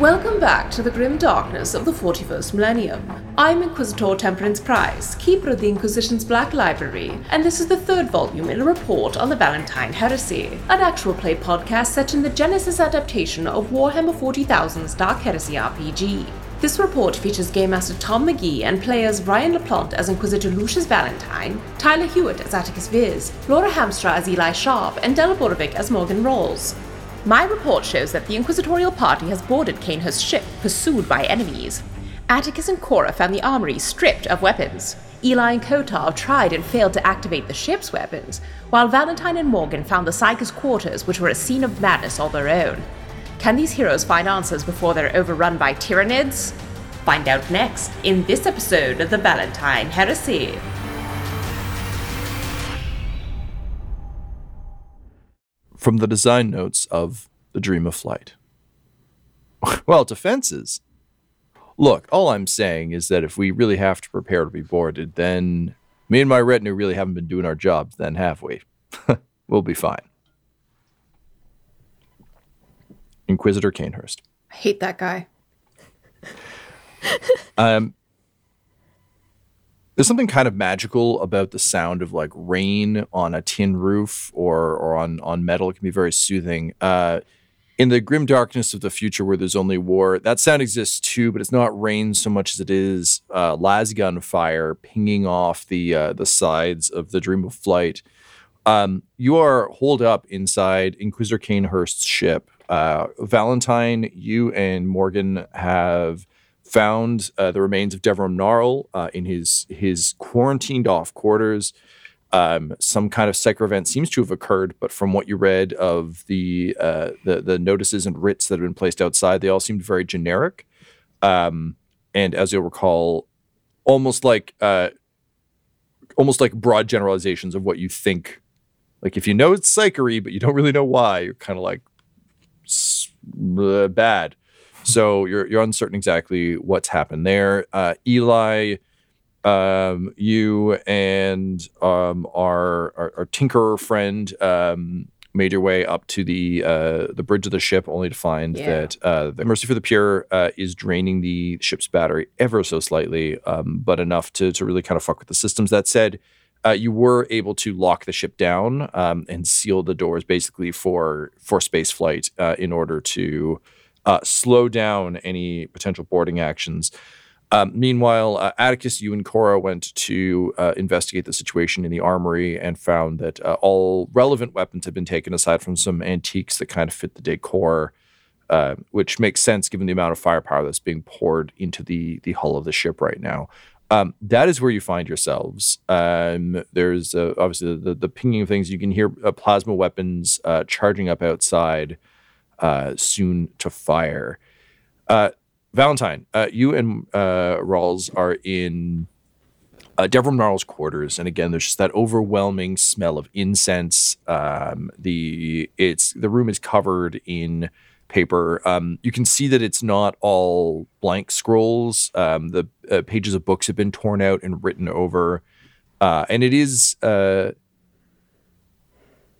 Welcome back to the grim darkness of the 41st millennium. I'm Inquisitor Temperance Price, keeper of the Inquisition's Black Library, and this is the third volume in a report on the Valentine Heresy, an actual play podcast set in the Genesys adaptation of Warhammer 40,000's Dark Heresy RPG. This report features Game Master Tom McGee and players Ryan LaPlante as Inquisitor Lucius Valentine, Tyler Hewitt as Atticus Viz, Laura Hamstra as Eli Sharp, and Della Borovic as Morgan Rawls. My report shows that the Inquisitorial Party has boarded Cainhurst's ship, pursued by enemies. Atticus and Cora found the armory stripped of weapons. Eli and Kotov tried and failed to activate the ship's weapons, while Valentine and Morgan found the Psykers' quarters, which were a scene of madness all their own. Can these heroes find answers before they're overrun by Tyranids? Find out next in this episode of the Valentine Heresy. From the design notes of The Dream of Flight. well, defenses. Look, all I'm saying is that if we really have to prepare to be boarded, then me and my retinue really haven't been doing our jobs, then have we? we'll be fine. Inquisitor Cainhurst. I hate that guy. um, there's something kind of magical about the sound of like rain on a tin roof or or on on metal. It can be very soothing. Uh, in the grim darkness of the future where there's only war, that sound exists too, but it's not rain so much as it is uh, lasgun fire pinging off the uh, the sides of the Dream of Flight. Um, you are holed up inside Inquisitor Kanehurst's ship. Uh, Valentine, you and Morgan have found uh, the remains of Devram Gnarl uh, in his his quarantined off quarters. Um, some kind of psycho event seems to have occurred, but from what you read of the uh, the, the notices and writs that have been placed outside, they all seemed very generic. Um, and as you'll recall, almost like uh, almost like broad generalizations of what you think. Like if you know it's psychery, but you don't really know why, you're kind of like bad. So you're you're uncertain exactly what's happened there. Uh, Eli, um, you and um, our, our, our tinkerer friend um, made your way up to the uh, the bridge of the ship, only to find Yeah. that uh, the Mercy for the Pure uh, is draining the ship's battery ever so slightly, um, but enough to to really kind of fuck with the systems. That said. Uh, you were able to lock the ship down um, and seal the doors basically for for space flight uh, in order to uh, slow down any potential boarding actions. Um, meanwhile, uh, Atticus, you and Cora went to uh, investigate the situation in the armory and found that uh, all relevant weapons had been taken, aside from some antiques that kind of fit the decor, uh, which makes sense given the amount of firepower that's being poured into the the hull of the ship right now. Um, that is where you find yourselves. Um, there's uh, obviously the, the pinging of things. You can hear uh, plasma weapons charging up outside uh, soon to fire. Uh, Valentine, uh, you and uh, Rawls are in uh, Devram Gnarl's quarters, and again, there's just that overwhelming smell of incense. Um, the it's the room is covered in paper. Um, you can see that it's not all blank scrolls. Um, the uh, pages of books have been torn out and written over, uh, and it is uh,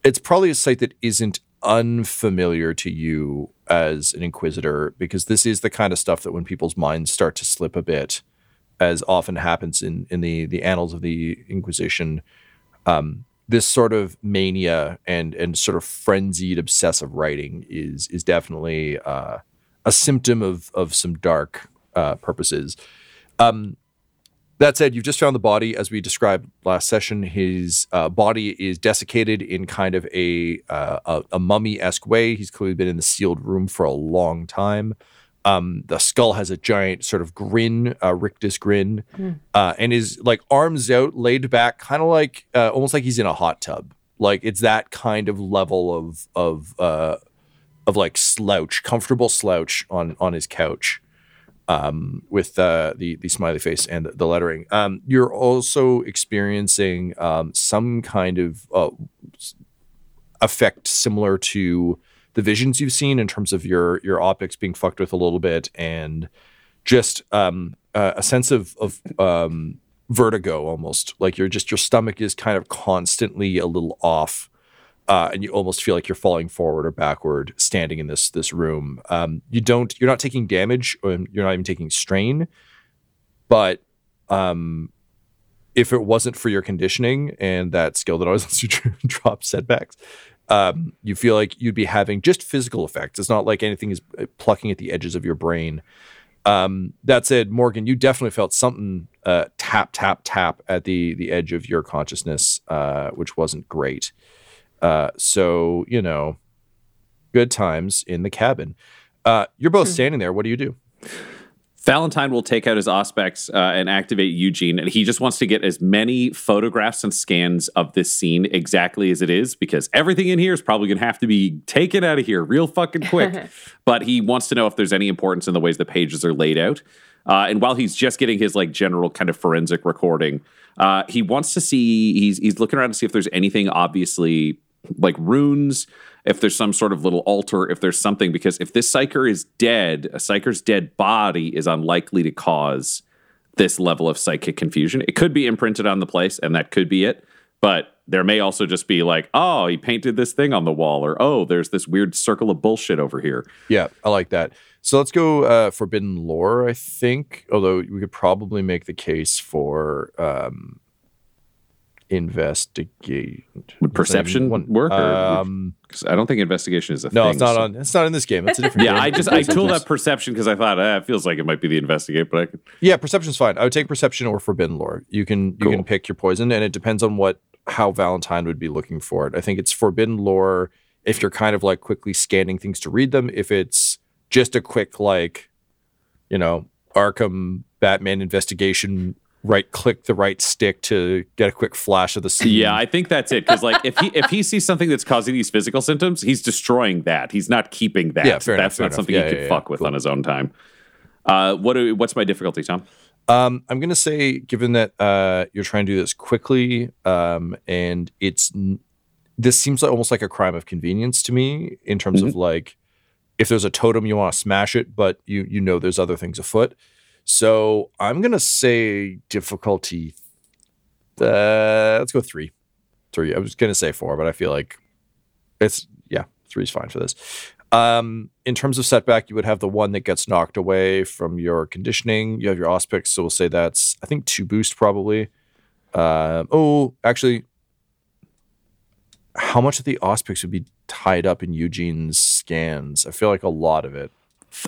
it's probably a site that isn't unfamiliar to you as an inquisitor because this is the kind of stuff that when people's minds start to slip a bit, as often happens in in the the annals of the Inquisition. Um, this sort of mania and and sort of frenzied obsessive writing is is definitely uh, a symptom of of some dark uh, purposes. Um, that said, you've just found the body, as we described last session. His uh, body is desiccated in kind of a uh, a, a mummy esque way. He's clearly been in the sealed room for a long time. Um, the skull has a giant sort of grin, a rictus grin, mm. uh, and is like arms out, laid back, kind of like uh, almost like he's in a hot tub. Like it's that kind of level of of uh, of like slouch, comfortable slouch on on his couch um, with uh, the the smiley face and the lettering. Um, you're also experiencing um, some kind of uh, effect similar to the visions you've seen in terms of your your optics being fucked with a little bit and just um, uh, a sense of of um, vertigo almost like you're just your stomach is kind of constantly a little off uh, and you almost feel like you're falling forward or backward standing in this this room. Um, you don't you're not taking damage or you're not even taking strain, but um, if it wasn't for your conditioning and that skill that always lets you drop setbacks, um, you feel like you'd be having just physical effects. It's not like anything is uh, plucking at the edges of your brain. Um, that said, Morgan, you definitely felt something uh, tap tap tap at the the edge of your consciousness, uh, which wasn't great. Uh, so, you know, good times in the cabin. Uh, you're both hmm. standing there. What do you do? Valentine will take out his Auspex uh, and activate Eugene, and he just wants to get as many photographs and scans of this scene exactly as it is, because everything in here is probably going to have to be taken out of here real fucking quick. but he wants to know if there's any importance in the ways the pages are laid out. Uh, and while he's just getting his like general kind of forensic recording, uh, he wants to see he's he's looking around to see if there's anything obviously like runes, if there's some sort of little altar, if there's something, because if this psyker is dead, a psyker's dead body is unlikely to cause this level of psychic confusion. It could be imprinted on the place, and that could be it. But there may also just be like, oh, he painted this thing on the wall, or oh, there's this weird circle of bullshit over here. Yeah, I like that. So let's go uh, forbidden lore. I think, although we could probably make the case for um, investigate. Would perception one, work? Um, I don't think investigation is a no, thing. it's not so. on. It's not in this game. It's a different. yeah, game. I just I tooled up perception because I thought eh, it feels like it might be the investigate, but I could. Yeah, perception's fine. I would take perception or forbidden lore. You can you cool. can pick your poison, and it depends on what how Valentine would be looking for it. I think it's forbidden lore if you're kind of like quickly scanning things to read them. If it's just a quick like, you know, Arkham Batman investigation right click the right stick to get a quick flash of the scene. Yeah, I think that's it. Because like if he if he sees something that's causing these physical symptoms, he's destroying that. He's not keeping that. Yeah, fair that's enough, not something yeah, he could yeah, fuck yeah. with cool. on his own time. Uh, what do, what's my difficulty, Tom? Um, I'm gonna say, given that uh, you're trying to do this quickly, um, and it's this seems like almost like a crime of convenience to me in terms mm-hmm. of like if there's a totem you want to smash it, but you you know there's other things afoot. So I'm gonna say difficulty. Uh, let's go three. Three. I was gonna say four, but I feel like it's yeah, three is fine for this. Um, in terms of setback, you would have the one that gets knocked away from your conditioning. You have your Auspex, so we'll say that's I think two boost probably. Uh, oh, actually, how much of the Auspex would be tied up in Eugene's scans? I feel like a lot of it.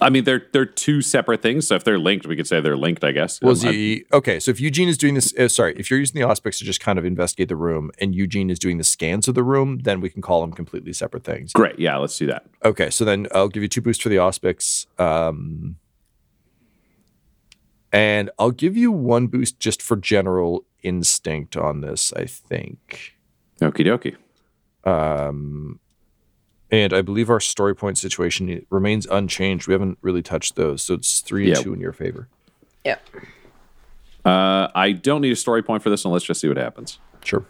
I mean, they're they're two separate things. So if they're linked, we could say they're linked. I guess. Was he okay? So if Eugene is doing this, uh, sorry, if you're using the Auspex to just kind of investigate the room, and Eugene is doing the scans of the room, then we can call them completely separate things. Great. Yeah, let's do that. Okay, so then I'll give you two boosts for the Auspex, um, and I'll give you one boost just for general instinct on this. I think. Okie dokie. Um, and I believe our story point situation remains unchanged. We haven't really touched those, so it's three and two in your favor. Yep. Uh, I don't need a story point for this one. Let's just see what happens. Sure.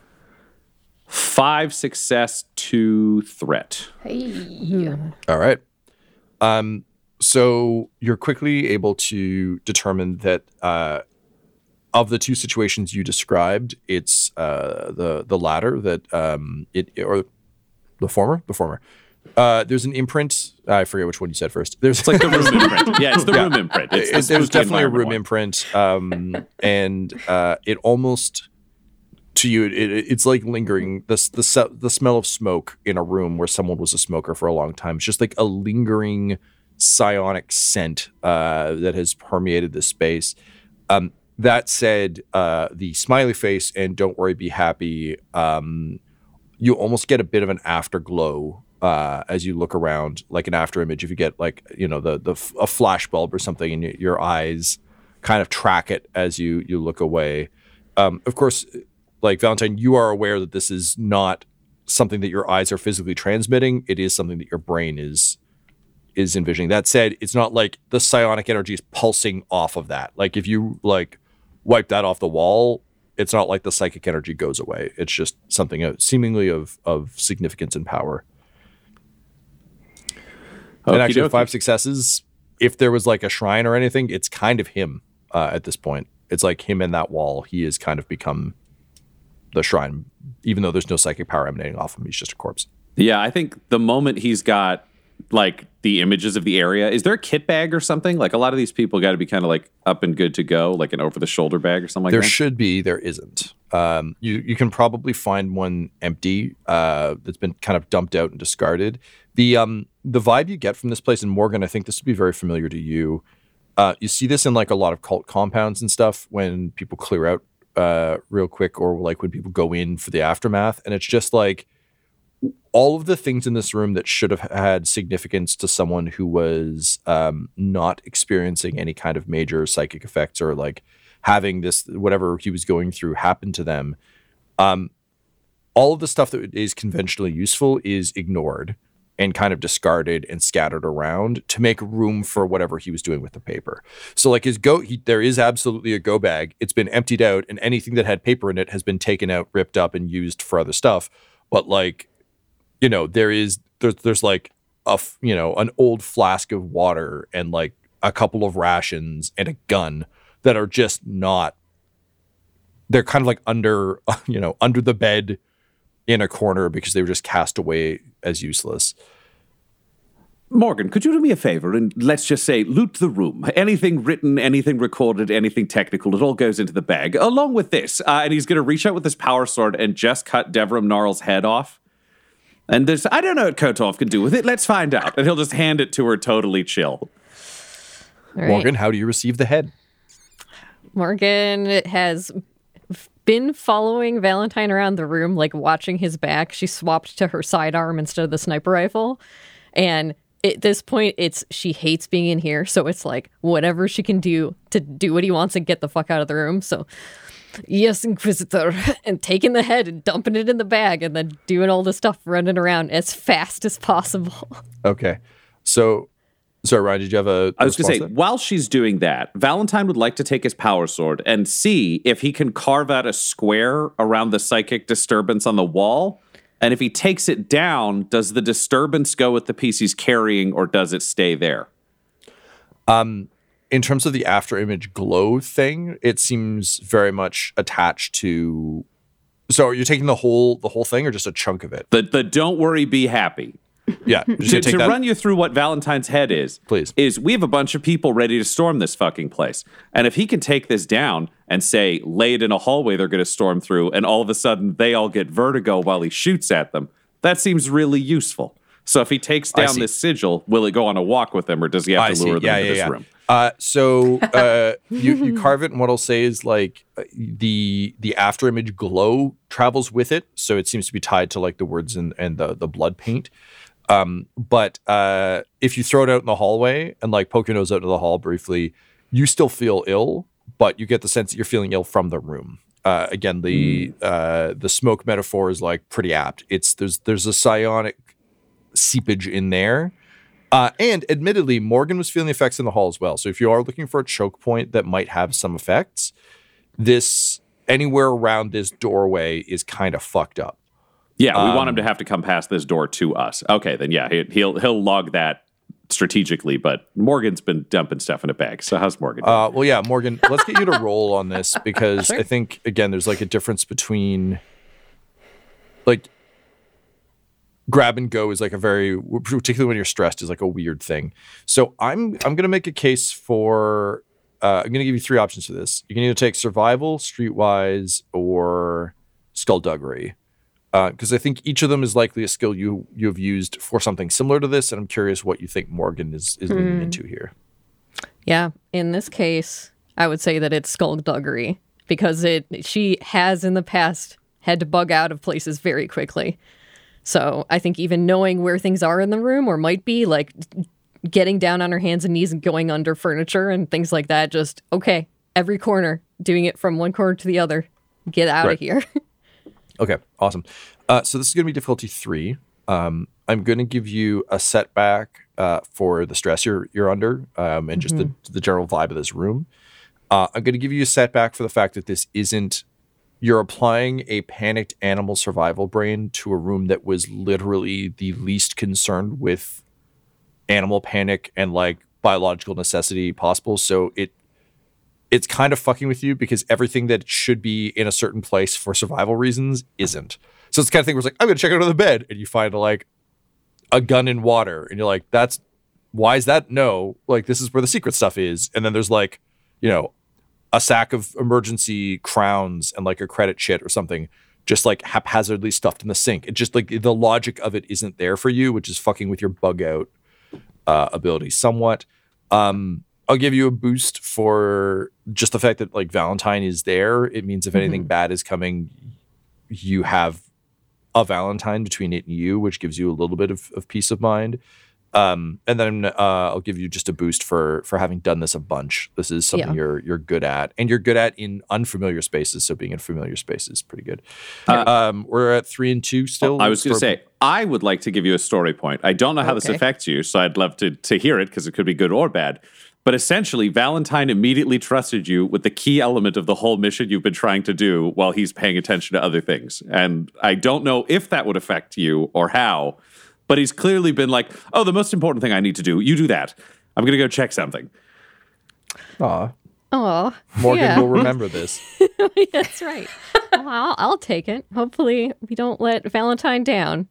Five success, two threat. Hey. All right. Um, so you're quickly able to determine that uh, of the two situations you described, it's uh, the the latter that um, it or the former, the former. Uh, there's an imprint. I forget which one you said first. There's It's like the room imprint. Yeah, it's the room imprint. It's it- there's definitely a room one. imprint, um, and uh, it almost to you it, it- it's like lingering the the the smell of smoke in a room where someone was a smoker for a long time. It's just like a lingering psionic scent uh, that has permeated the space. Um, that said, uh, the smiley face and don't worry, be happy. Um, you almost get a bit of an afterglow uh, as you look around, like an after image. If you get like you know the the a flash bulb or something, and your eyes kind of track it as you you look away. Um, of course, like Valentine, you are aware that this is not something that your eyes are physically transmitting. It is something that your brain is is envisioning. That said, it's not like the psionic energy is pulsing off of that. Like if you like wipe that off the wall, it's not like the psychic energy goes away. It's just something uh, seemingly of of significance and power. And actually, Okey-dokey. five successes. If there was like a shrine or anything, it's kind of him uh, at this point. It's like him and that wall. He has kind of become the shrine, even though there's no psychic power emanating off him. He's just a corpse. Yeah, I think the moment he's got like the images of the area, is there a kit bag or something? Like a lot of these people got to be kind of like up and good to go, like an over the shoulder bag or something like there that. There should be, there isn't. Um, you you can probably find one empty uh, that's been kind of dumped out and discarded. The um the vibe you get from this place, and Morgan, I think this would be very familiar to you. Uh, you see this in like a lot of cult compounds and stuff when people clear out uh, real quick, or like when people go in for the aftermath, and it's just like all of the things in this room that should have had significance to someone who was um, not experiencing any kind of major psychic effects or like having this whatever he was going through happen to them um, all of the stuff that is conventionally useful is ignored and kind of discarded and scattered around to make room for whatever he was doing with the paper. So like his go he, there is absolutely a go bag. It's been emptied out and anything that had paper in it has been taken out, ripped up and used for other stuff. But like you know, there is there's there's like a you know, an old flask of water and like a couple of rations and a gun that are just not they're kind of like under you know, under the bed in a corner because they were just cast away as useless. Morgan, could you do me a favor and let's just say loot the room? Anything written, anything recorded, anything technical, it all goes into the bag, along with this. Uh, and he's going to reach out with his power sword and just cut Devram Gnarl's head off. And there's, I don't know what Kotov can do with it. Let's find out. And he'll just hand it to her totally chill. All right. Morgan, how do you receive the head? Morgan has been following Valentine around the room, like watching his back. She swapped to her sidearm instead of the sniper rifle. And at this point, it's she hates being in here. So it's like whatever she can do to do what he wants and get the fuck out of the room. So, yes, Inquisitor. And taking the head and dumping it in the bag and then doing all the stuff running around as fast as possible. Okay. So sorry, Ryan, did you have a I was going to say, response while she's doing that, Valentine would like to take his power sword and see if he can carve out a square around the psychic disturbance on the wall. And if he takes it down, does the disturbance go with the piece he's carrying or does it stay there? Um, in terms of the after image glow thing, it seems very much attached to so are you taking the whole the whole thing or just a chunk of it? The, the don't worry, be happy. Yeah. To, to run you through what Valentine's head is, Please. is we have a bunch of people ready to storm this fucking place. And if he can take this down and say, lay it in a hallway they're going to storm through, and all of a sudden they all get vertigo while he shoots at them, that seems really useful. So if he takes down this sigil, will it go on a walk with him, or does he have I to see. lure them Yeah, into yeah, this yeah. room? Uh, so uh, you, you carve it, and what I'll say is like the the after image glow travels with it, so it seems to be tied to like the words and and the the blood paint. Um, but uh, if you throw it out in the hallway and like poke your nose out into the hall briefly, you still feel ill, but you get the sense that you're feeling ill from the room. Uh, again, the uh, the smoke metaphor is like pretty apt. It's there's there's a psionic seepage in there. Uh, and admittedly, Morgan was feeling the effects in the hall as well. So if you are looking for a choke point that might have some effects, this anywhere around this doorway is kind of fucked up. Yeah, we want Um, him to have to come past this door to us. Okay, then yeah, he, he'll he'll log that strategically, but Morgan's been dumping stuff in a bag. So how's Morgan? Uh, well, yeah, Morgan, let's get you to roll on this because I think again, there's like a difference between like grab and go is like a very particularly when you're stressed is like a weird thing. So I'm I'm gonna make a case for uh, I'm gonna give you three options for this. You can either take survival, streetwise, or skullduggery. Because uh, I think each of them is likely a skill you you have used for something similar to this, and I'm curious what you think Morgan is is leaning Hmm. into here. Yeah, in this case, I would say that it's skullduggery because it she has in the past had to bug out of places very quickly. So I think even knowing where things are in the room or might be like getting down on her hands and knees and going under furniture and things like that, just okay, every corner, doing it from one corner to the other. Get out Right. of here. Okay, awesome. Uh, so this is going to be difficulty three. Um, I'm going to give you a setback uh, for the stress you're you're under um, and just the, the general vibe of this room. Uh, I'm going to give you a setback for the fact that this isn't. You're applying a panicked animal survival brain to a room that was literally the least concerned with animal panic and like biological necessity possible. So it it's kind of fucking with you because everything that should be in a certain place for survival reasons isn't. So it's kind of thing where it's like, I'm gonna check under the bed, and you find like a gun in water, and you're like, that's why is that? No, like this is where the secret stuff is. And then there's like, you know, a sack of emergency crowns and like a credit chit or something, just like haphazardly stuffed in the sink. It just like the logic of it isn't there for you, which is fucking with your bug out uh, ability somewhat. Um, I'll give you a boost for just the fact that like Valentine is there. It means if anything bad is coming, you have a Valentine between it and you, which gives you a little bit of, of peace of mind. Um, and then uh, I'll give you just a boost for for having done this a bunch. This is something Yeah. you're you're good at, and you're good at in unfamiliar spaces. So being in familiar spaces is pretty good. Uh, um, we're at three and two still. I was going to say, I would like to give you a story point. I don't know how this affects you, so I'd love to, to hear it because it could be good or bad. But essentially, Valentine immediately trusted you with the key element of the whole mission you've been trying to do while he's paying attention to other things. And I don't know if that would affect you or how, but he's clearly been like, oh, the most important thing I need to do, you do that. I'm going to go check something. Aw, Oh, Morgan yeah. will remember this. That's right. well, I'll, I'll take it. Hopefully, we don't let Valentine down.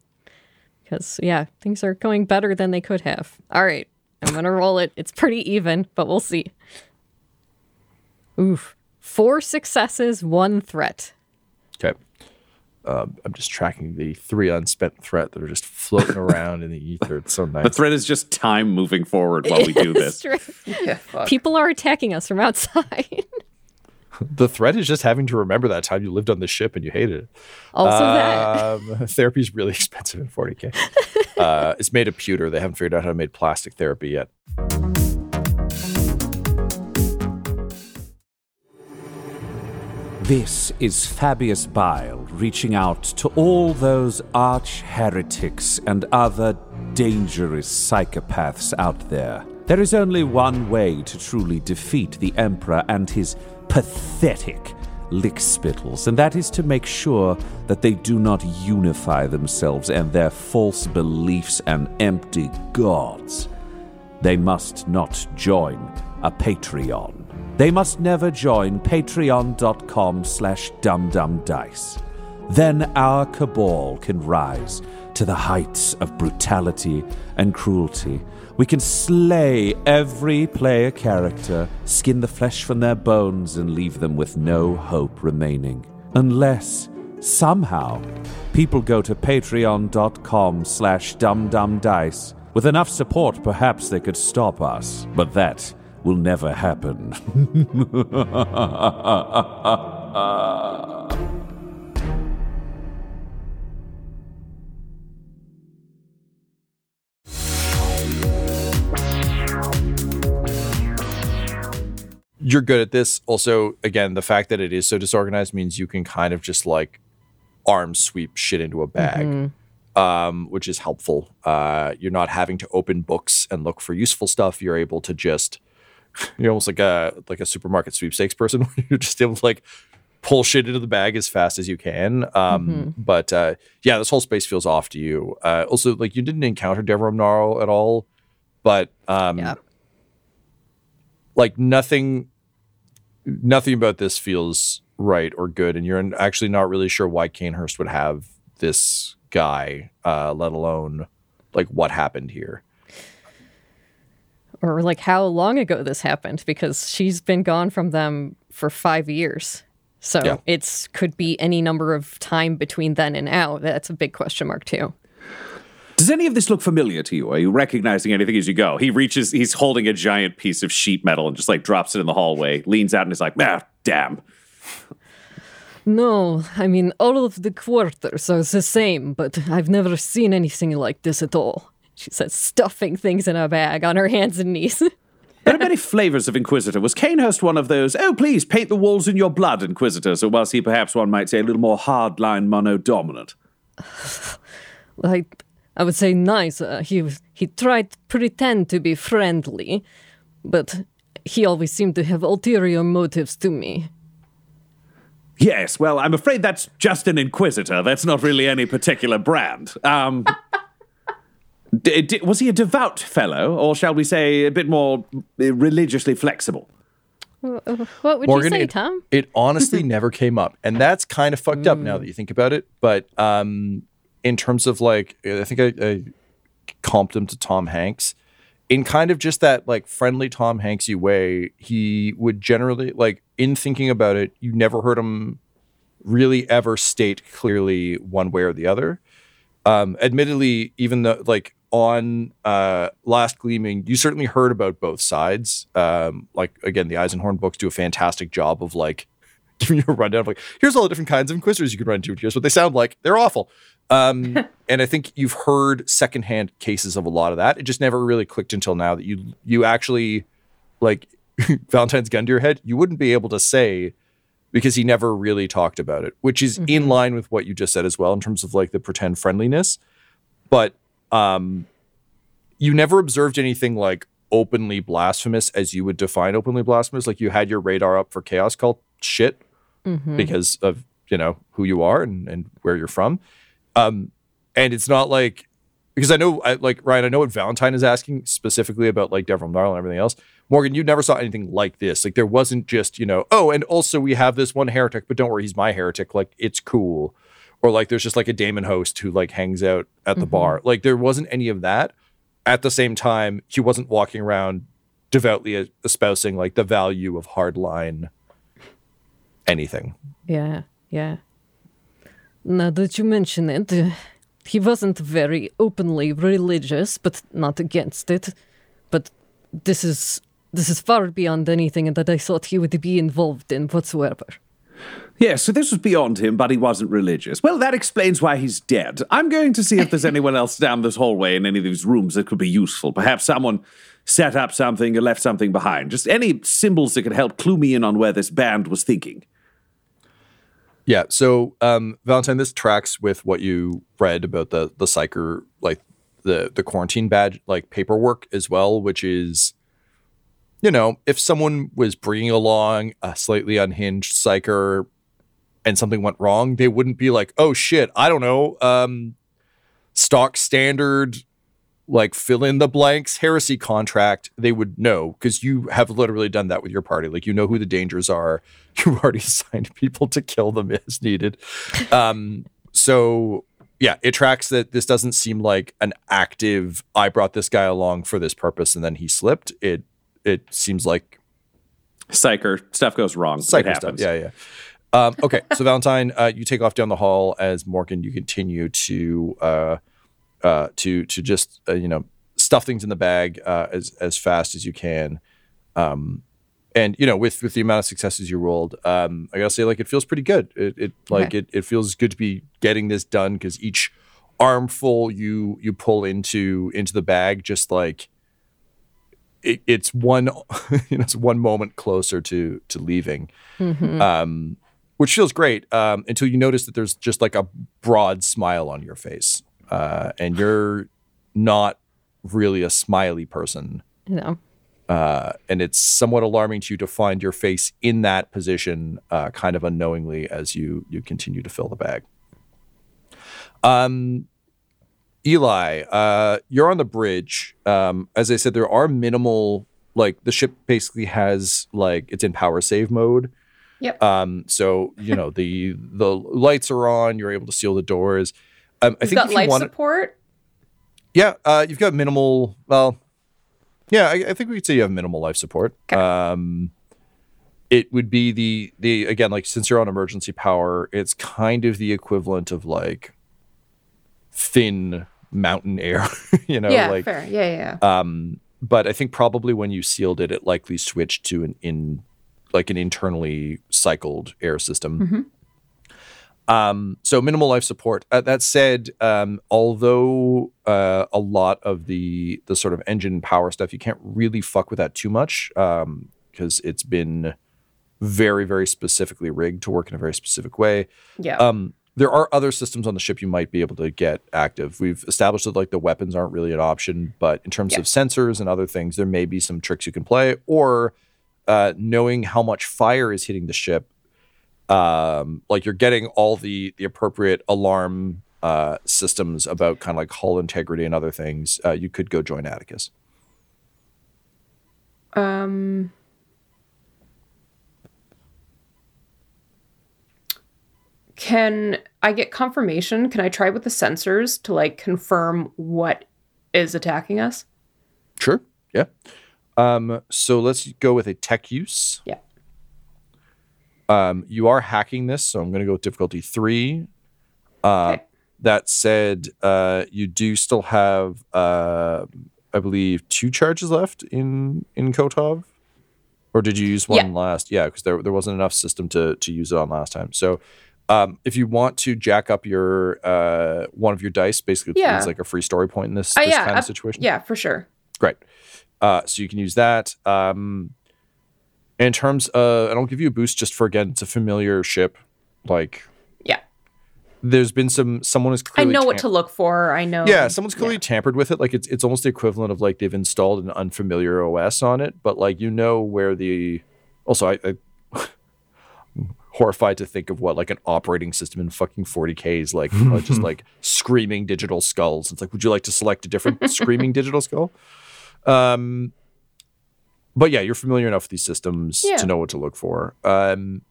Because, yeah, things are going better than they could have. All right. I'm going to roll it. It's pretty even, but we'll see. Oof. Four successes, one threat. Okay. Um, I'm just tracking the three unspent threat that are just floating around in the ether. It's so nice. The threat is just time moving forward while we do this. It's true. People are attacking us from outside. the threat is just having to remember that time you lived on the ship and you hated it. also, that. Um, therapy is really expensive in 40k. uh, it's made of pewter. They haven't figured out how to make plastic therapy yet. This is Fabius Bile reaching out to all those arch heretics and other dangerous psychopaths out there. There is only one way to truly defeat the Emperor and his pathetic lickspittles, and that is to make sure that they do not unify themselves and their false beliefs and empty gods. They must not join a Patreon. They must never join patreon.com slash dumdumdice. Then our cabal can rise to the heights of brutality and cruelty. We can slay every player character, skin the flesh from their bones, and leave them with no hope remaining. Unless, somehow, people go to patreon.com slash dumdumdice. With enough support, perhaps they could stop us. But that will never happen. You're good at this. Also, again, the fact that it is so disorganized means you can kind of just like arm sweep shit into a bag, um, which is helpful. Uh, you're not having to open books and look for useful stuff. You're able to just you're almost like a like a supermarket sweepstakes person. you're just able to like pull shit into the bag as fast as you can. Um, But uh, yeah, this whole space feels off to you. Uh, also, like you didn't encounter Devram Gnarl at all but um, Yeah. like nothing, nothing about this feels right or good, and you're actually not really sure why Canehurst would have this guy, uh, let alone like what happened here. Or like how long ago this happened because she's been gone from them for five years. So Yeah. it's could be any number of time between then and now. That's a big question mark too. Does any of this look familiar to you? Are you recognizing anything as you go? He reaches, he's holding a giant piece of sheet metal and just like drops it in the hallway, leans out and is like, ah, damn. No, I mean all of the quarters are the same, but I've never seen anything like this at all. She says, stuffing things in a bag on her hands and knees. There are many flavors of Inquisitor. Was Canehurst one of those, oh, please paint the walls in your blood Inquisitors, or was he perhaps one might say a little more hardline mono dominant? I, I would say nice. he he tried to pretend to be friendly, but he always seemed to have ulterior motives to me. Yes, well, I'm afraid that's just an Inquisitor. That's not really any particular brand. Um, d- d- was he a devout fellow, or shall we say a bit more uh, religiously flexible? What would Morgan, you say, it, Tom? it honestly never came up, and that's kind of fucked up now that you think about it. But um, in terms of like, I think I, I comped him to Tom Hanks in kind of just that like friendly Tom Hanksy way. He would generally like in thinking about it, you never heard him really ever state clearly one way or the other. Um, admittedly, even though like on uh, Last Gleaming, you certainly heard about both sides. Um, like again, the Eisenhorn books do a fantastic job of like giving you a rundown of like here's all the different kinds of Inquisitors you could run into. Here's what they sound like. They're awful. Um, and I think you've heard secondhand cases of a lot of that. It just never really clicked until now that you you actually like Valentine's gun to your head. You wouldn't be able to say because he never really talked about it, which is in line with what you just said as well in terms of like the pretend friendliness. But um, you never observed anything like openly blasphemous as you would define openly blasphemous. Like you had your radar up for chaos cult shit because of you know who you are and, and where you're from. Um, and it's not like because I know I, like Ryan, I know what Valentine is asking specifically about like Devil Gnarl and everything else. Morgan, you never saw anything like this. Like there wasn't just, you know, oh, and also we have this one heretic, but don't worry, he's my heretic. Like it's cool. Or like there's just like a daemon host who like hangs out at the bar. Like there wasn't any of that. At the same time, he wasn't walking around devoutly espousing like the value of hardline anything. Yeah, yeah. Now that you mention it, he wasn't very openly religious, but not against it. But this is this is far beyond anything that I thought he would be involved in whatsoever. Yes, so this was beyond him, but he wasn't religious. Well, that explains why he's dead. I'm going to see if there's anyone else down this hallway in any of these rooms that could be useful. Perhaps someone set up something or left something behind. Just any symbols that could help clue me in on where this band was thinking. Yeah. So, um, Valentine, this tracks with what you read about the the psyker, like the the quarantine badge, like paperwork as well, which is, you know, if someone was bringing along a slightly unhinged psyker and something went wrong, they wouldn't be like, oh shit, I don't know, um, stock standard, like fill in the blanks heresy contract. They would know because you have literally done that with your party. Like you know who the dangers are. You've already assigned people to kill them as needed. Um, so yeah, it tracks that this doesn't seem like an active. I brought this guy along for this purpose, and then he slipped. It it seems like Psyker, stuff goes wrong. it psycho stuff. Yeah, yeah. Um, okay, so Valentine, uh, you take off down the hall as Morgan. You continue to uh, uh, to to just uh, you know stuff things in the bag uh, as as fast as you can. Um, and you know, with with the amount of successes you rolled, um, I gotta say, like it feels pretty good. It, it like Okay. it, it feels good to be getting this done because each armful you you pull into into the bag, just like it, it's one you know it's one moment closer to to leaving um, which feels great um, until you notice that there's just like a broad smile on your face uh, and you're not really a smiley person You know. uh, and it's somewhat alarming to you to find your face in that position uh, kind of unknowingly as you you continue to fill the bag um Eli, uh, you're on the bridge. Um, as I said, there are minimal like the ship basically has like it's in power save mode. Yep. Um, so you know the the lights are on. You're able to seal the doors. Um, I You've think got life support. yeah, uh, you've got minimal. Well, yeah, I, I think we could say you have minimal life support. Um, it would be the the again like since you're on emergency power, it's kind of the equivalent of like thin mountain air. you know, yeah, like fair. Yeah, yeah. yeah. um, but I think probably when you sealed it, it likely switched to an in like an internally cycled air system. Um, so minimal life support. Uh, that said, um, although uh, a lot of the the sort of engine power stuff, you can't really fuck with that too much because it's been very very specifically rigged to work in a very specific way. yeah. Um, there are other systems on the ship you might be able to get active. We've established that like the weapons aren't really an option, but in terms Yeah. of sensors and other things, there may be some tricks you can play, or uh, knowing how much fire is hitting the ship. Um, like you're getting all the the appropriate alarm uh, systems about kind of like hull integrity and other things. Uh, you could go join Atticus. Um. Can I get confirmation? Can I try with the sensors to like confirm what is attacking us? Sure. Yeah. Um, so let's go with a tech use. Yeah. Um, you are hacking this, so I'm going to go with difficulty three. Uh, Okay. That said, uh, you do still have, uh, I believe, two charges left in in Kotov, or did you use one Yeah. last? Yeah, because there there wasn't enough system to to use it on last time. So. Um, if you want to jack up your uh, one of your dice, basically Yeah. it's like a free story point in this, Uh, this yeah, kind of situation. Yeah, for sure. Great. Uh, so you can use that. Um, in terms of, and I'll give you a boost just for again, it's a familiar ship. Like, Yeah. there's been some, someone is I clearly. know what to look for. I know. Yeah, someone's clearly tampered with it. Like, it's it's almost the equivalent of like they've installed an unfamiliar OS on it, but like you know where the. Also, I. I horrified to think of what like an operating system in fucking 40k is like uh, just like screaming digital skulls it's like would you like to select a different screaming digital skull um but yeah you're familiar enough with these systems Yeah. to know what to look for um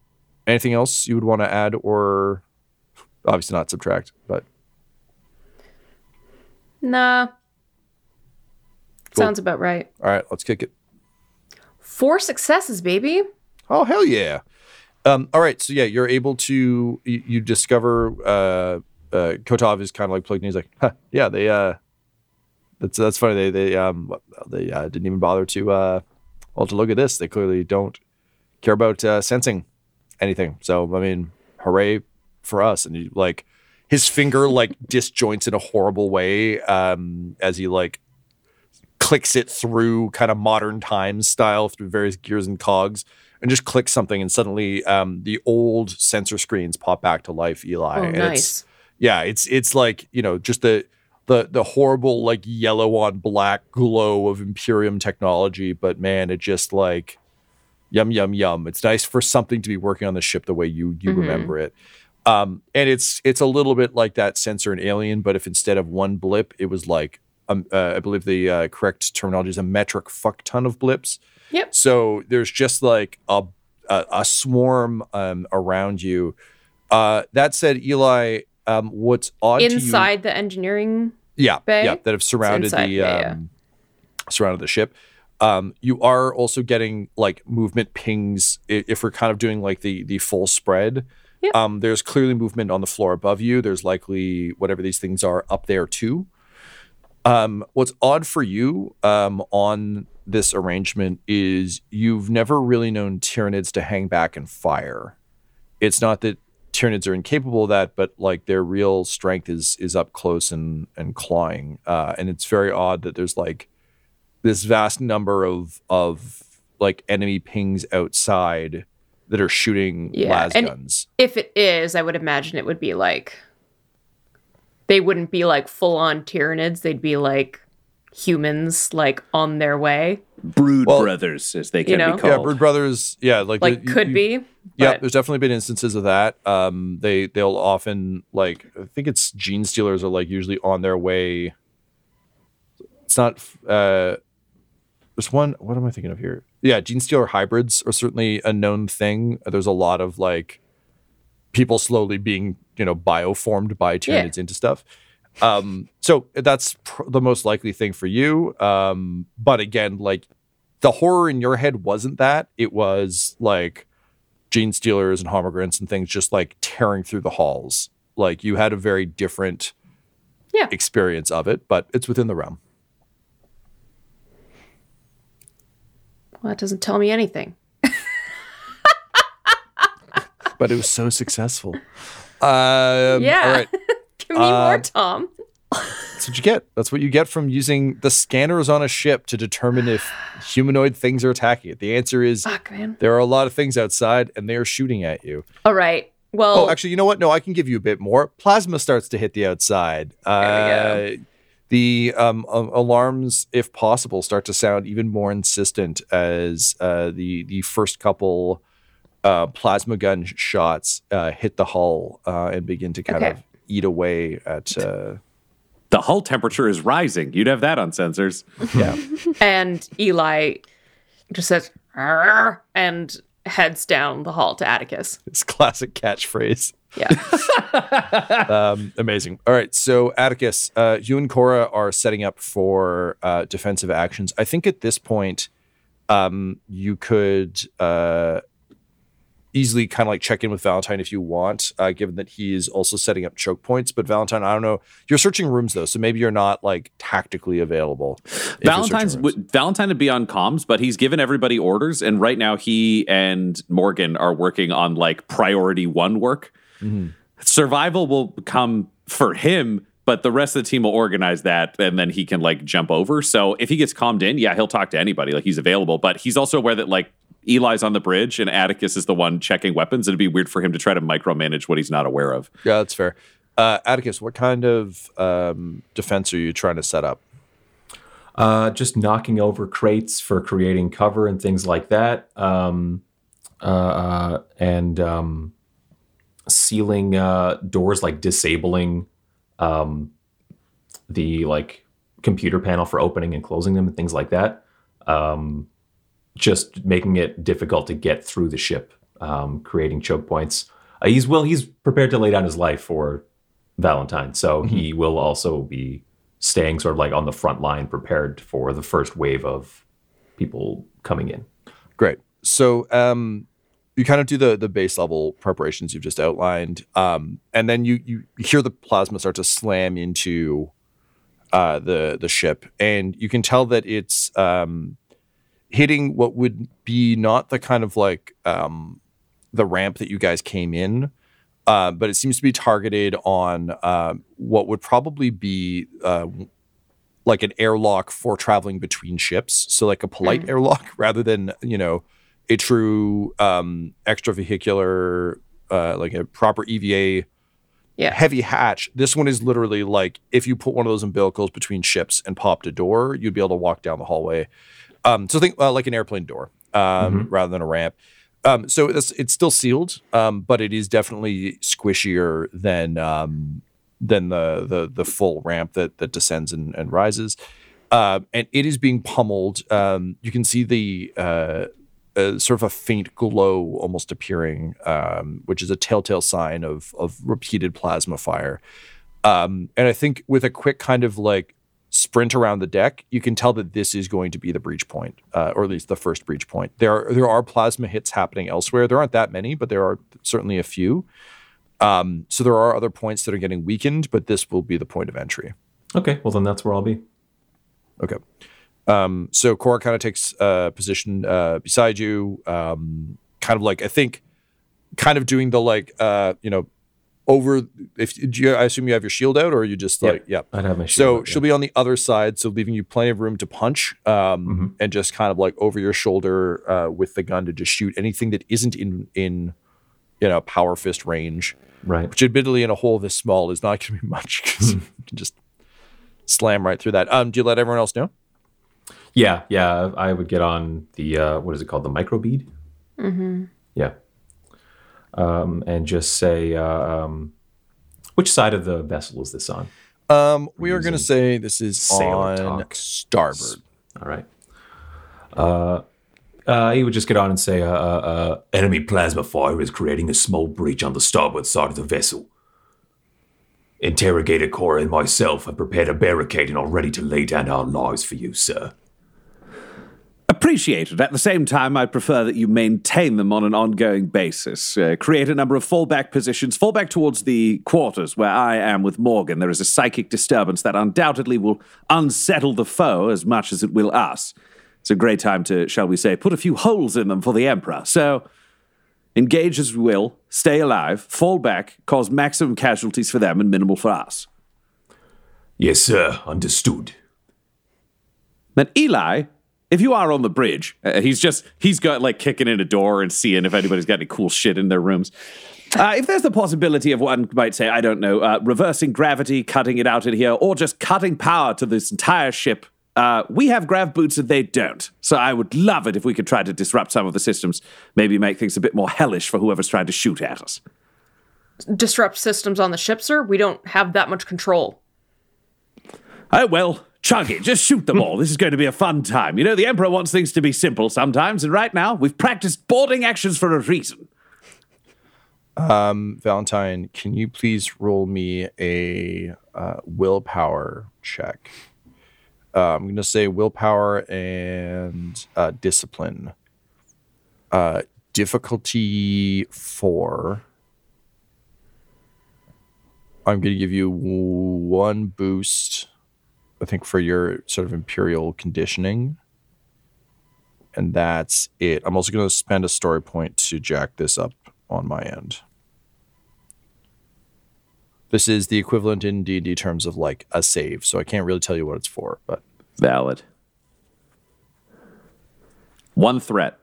anything else you would want to add or obviously not subtract but Nah. Cool. Sounds about right. all right let's kick it Four successes, baby. Oh hell yeah! Um, all right, so yeah, you're able to you, you discover uh, uh, Kotov is kind of like plugged in. He's like, huh, yeah, they uh, that's that's funny. They they um they uh, didn't even bother to uh, well to look at this. They clearly don't care about uh, sensing anything. So I mean, hooray for us! And he like his finger like disjoints in a horrible way um, as he like clicks it through kind of modern times style through various gears and cogs and just clicks something and suddenly um, the old sensor screens pop back to life eli Oh, and nice. it's yeah it's it's like you know just the the the horrible like yellow on black glow of imperium technology but man it just like yum yum yum it's nice for something to be working on the ship the way you you Mm-hmm. remember it um and it's it's a little bit like that sensor in alien but if instead of one blip it was like um, uh, i believe the uh, correct terminology is a metric fuck ton of blips Yep. so there's just like a a, a swarm um around you uh that said eli um what's odd to you Inside the engineering. Yeah, bay? yeah, that have surrounded the yeah, yeah. um, surrounded the ship. Um, you are also getting like movement pings if we're kind of doing like the the full spread. Yep. Um, there's clearly movement on the floor above you. There's likely whatever these things are up there too. Um, what's odd for you um, on this arrangement is you've never really known Tyranids to hang back and fire. It's not that Tyranids are incapable of that, but like their real strength is is up close and and clawing. Uh, and it's very odd that there's like this vast number of of like enemy pings outside that are shooting Yeah, las and- guns. If it is, I would imagine it would be like. They wouldn't be like full on Tyranids. They'd be like humans like on their way. Brood Well, brothers, as they can know? be called. Yeah. Brood Brothers. Yeah, like Like you- could you- be. Yeah, there's definitely been instances of that. Um, they they'll often like I think it's gene stealers are like usually on their way. It's not. Uh, there's one. What am I thinking of here? Yeah, gene stealer hybrids are certainly a known thing. There's a lot of like people slowly being you know bioformed by Tyranids into stuff. Um, so that's pr- the most likely thing for you. Um, but again, like the horror in your head wasn't that. It was like genestealers and homogrants and things just like tearing through the halls. Like you had a very different Yeah. experience of it, but it's within the realm. Well, that doesn't tell me anything. But it was so successful. Um, Yeah. All right. Give me more, Um, Tom. That's what you get. That's what you get from using the scanners on a ship to determine if humanoid things are attacking it. The answer is Fuck, man. there are a lot of things outside and they are shooting at you. All right. Well, Oh, actually, you know what? No, I can give you a bit more. Plasma starts to hit the outside. There Uh, the um, alarms, if possible, start to sound even more insistent as uh, the the first couple uh, plasma gun shots uh, hit the hull uh, and begin to kind Okay. of eat away at. The hull temperature is rising. You'd have that on sensors. yeah, and Eli just says "Arr," and heads down the hall to Atticus. it's classic catchphrase. Yeah. Um, amazing. All right, so Atticus, uh, you and Cora are setting up for uh, defensive actions. I think at this point, um, you could uh, easily kind of like check in with Valentine if you want, uh, given that he is also setting up choke points. But Valentine, I don't know. You're searching rooms though, so maybe you're not like tactically available. Valentine's would Valentine would be on comms, but he's given everybody orders, and right now he and Morgan are working on like priority one work. Mm-hmm. Survival will come for him, but the rest of the team will organize that, and then he can like jump over. So if he gets calmed in, yeah, he'll talk to anybody. Like he's available, but he's also aware that like Eli's on the bridge and Atticus is the one checking weapons. It'd be weird for him to try to micromanage what he's not aware of. Yeah, that's fair. Uh, Atticus, what kind of um, defense are you trying to set up? Uh, just knocking over crates for creating cover and things like that. Um, uh, and um, sealing uh, doors, like disabling um, the like computer panel for opening and closing them and things like that. Um, just making it difficult to get through the ship, um, creating choke points. Uh, he's well, he's prepared to lay down his life for Valentine, so he will also be staying sort of like on the front line, prepared for the first wave of people coming in. Great. So um, you kind of do the the base level preparations you've just outlined, um, and then you you hear the plasma start to slam into uh, the the ship, and you can tell that it's um, hitting what would be not the kind of like um, the ramp that you guys came in. Uh, but it seems to be targeted on uh, what would probably be uh, like an airlock for traveling between ships. So like a polite airlock rather than, you know, a true um, extravehicular, uh, like a proper EVA Yeah. heavy hatch. This one is literally like if you put one of those umbilicals between ships and popped a door, you'd be able to walk down the hallway. Um, so think uh, like an airplane door um, rather than a ramp. Um, so it's, it's still sealed, um, but it is definitely squishier than um, than the, the the full ramp that that descends and, and rises. Uh, and it is being pummeled. Um, you can see the uh, uh, sort of a faint glow almost appearing, um, which is a telltale sign of of repeated plasma fire. Um, and I think with a quick kind of like sprint around the deck, you can tell that this is going to be the breach point, uh, or at least the first breach point. There are there are plasma hits happening elsewhere. There aren't that many, but there are certainly a few. Um, so there are other points that are getting weakened, but this will be the point of entry. Okay, well then that's where I'll be. Okay. Um, so Cora kind of takes uh, position uh, beside you, um, kind of like I think, kind of doing the like uh, you know, over. If do you, I assume you have your shield out, or are you just Yep. like yeah. I'd have my So shield up, she'll yeah. be on the other side, so leaving you plenty of room to punch, um, Mm-hmm. and just kind of like over your shoulder uh, with the gun to just shoot anything that isn't in in you know power fist range right. which admittedly in a hole this small is not going to be much because Hmm. you can just slam right through that. Um, do you let everyone else know? Yeah, yeah. I would get on the uh, what is it called, the microbead? Mm-hmm. Yeah. Um, and just say uh, um, which side of the vessel is this on? Um, we are going to say this is sailor on talk. starboard. All right. Uh, uh, he would just get on and say, uh, uh, uh, "Enemy plasma fire is creating a small breach on the starboard side of the vessel. Interrogator Cora and myself have prepared a barricade and are ready to lay down our lives for you, sir." Appreciated. At the same time, I prefer that you maintain them on an ongoing basis. Uh, create a number of fallback positions. Fall back towards the quarters where I am with Morgan. There is a psychic disturbance that undoubtedly will unsettle the foe as much as it will us. It's a great time to, shall we say, put a few holes in them for the Emperor. So, engage as we will, stay alive, fall back, cause maximum casualties for them and minimal for us. Yes, sir. Understood. Then Eli, if you are on the bridge, uh, he's just he's got like kicking in a door and seeing if anybody's got any cool shit in their rooms. Uh, if there's the possibility of one might say, I don't know, uh, reversing gravity, cutting it out in here, or just cutting power to this entire ship, uh, we have grav boots and they don't. So I would love it if we could try to disrupt some of the systems, maybe make things a bit more hellish for whoever's trying to shoot at us. Disrupt systems on the ship, sir. We don't have that much control. Oh, well, chug it. Just shoot them all. This is going to be a fun time. You know, the Emperor wants things to be simple sometimes, and right now, we've practiced boarding actions for a reason. Um, Valentine, can you please roll me a uh, willpower check? Uh, I'm going to say willpower and uh, discipline. Uh, difficulty four. I'm going to give you one boost, I think, for your sort of imperial conditioning. And that's it. I'm also going to spend a story point to jack this up on my end. This is the equivalent in D&D terms of like a save, so I can't really tell you what it's for, but Valid. One threat.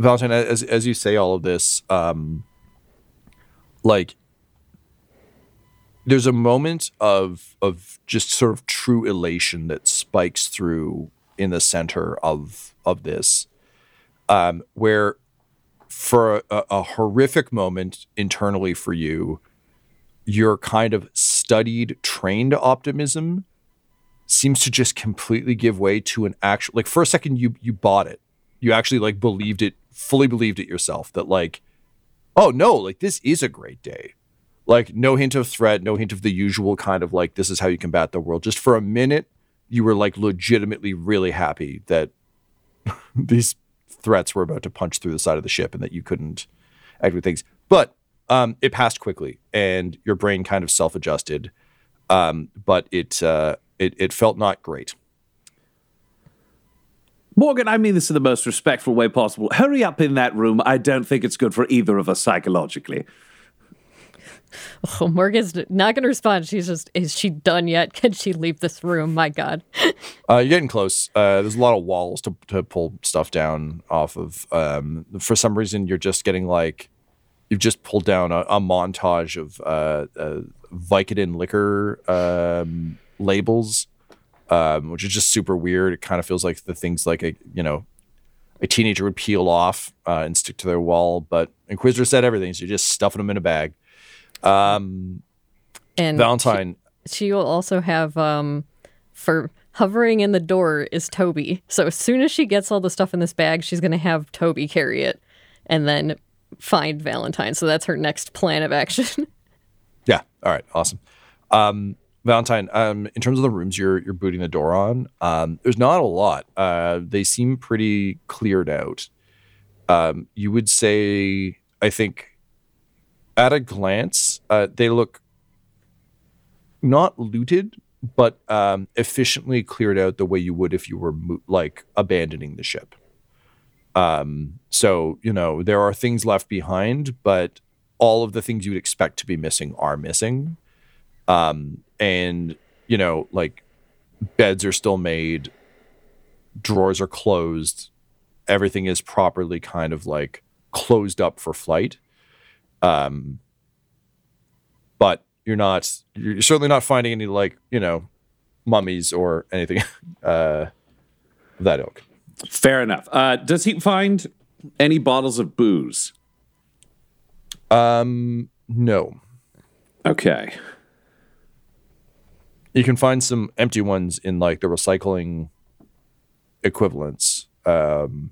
Valentine, as as you say all of this, um, like there's a moment of of just sort of true elation that spikes through in the center of of this, um, where for a, a horrific moment internally for you, your kind of studied, trained optimism seems to just completely give way to an actual like for a second you you bought it. You actually like believed it fully believed it yourself that like oh no like this is a great day. Like no hint of threat no hint of the usual kind of like this is how you combat the world. Just for a minute you were like legitimately really happy that these threats were about to punch through the side of the ship and that you couldn't act with things. But um it passed quickly and your brain kind of self-adjusted um but it uh it, it felt not great Morgan, I mean this in the most respectful way possible. Hurry up in that room. I don't think it's good for either of us psychologically. Oh, Morgan's not going to respond. She's just, is she done yet? Can she leave this room? My God. Uh, you're getting close. Uh, there's a lot of walls to, to pull stuff down off of. Um, for some reason, you're just getting like you've just pulled down a, a montage of uh, uh, Vicodin liquor um, labels, um, which is just super weird. It kind of feels like the things like a you know a teenager would peel off uh, and stick to their wall. But Inquisitor said everything, so you're just stuffing them in a bag. Um, And Valentine. She, she will also have, um, for hovering in the door is Toby. So as soon as she gets all the stuff in this bag, she's going to have Toby carry it and then find Valentine. So that's her next plan of action. Yeah. All right. Awesome. Um, Valentine, um, in terms of the rooms you're you're booting the door on, um, there's not a lot. Uh, they seem pretty cleared out. Um, you would say, I think, at a glance, uh, they look not looted, but um, efficiently cleared out the way you would if you were mo- like abandoning the ship. Um, so you know there are things left behind, but all of the things you'd expect to be missing are missing. Um, and you know, like beds are still made, drawers are closed, everything is properly kind of like closed up for flight. Um, but you're not you're certainly not finding any like you know mummies or anything uh, of that ilk. Fair enough. Uh, does he find any bottles of booze? Um, no. Okay. You can find some empty ones in like the recycling equivalents. Um,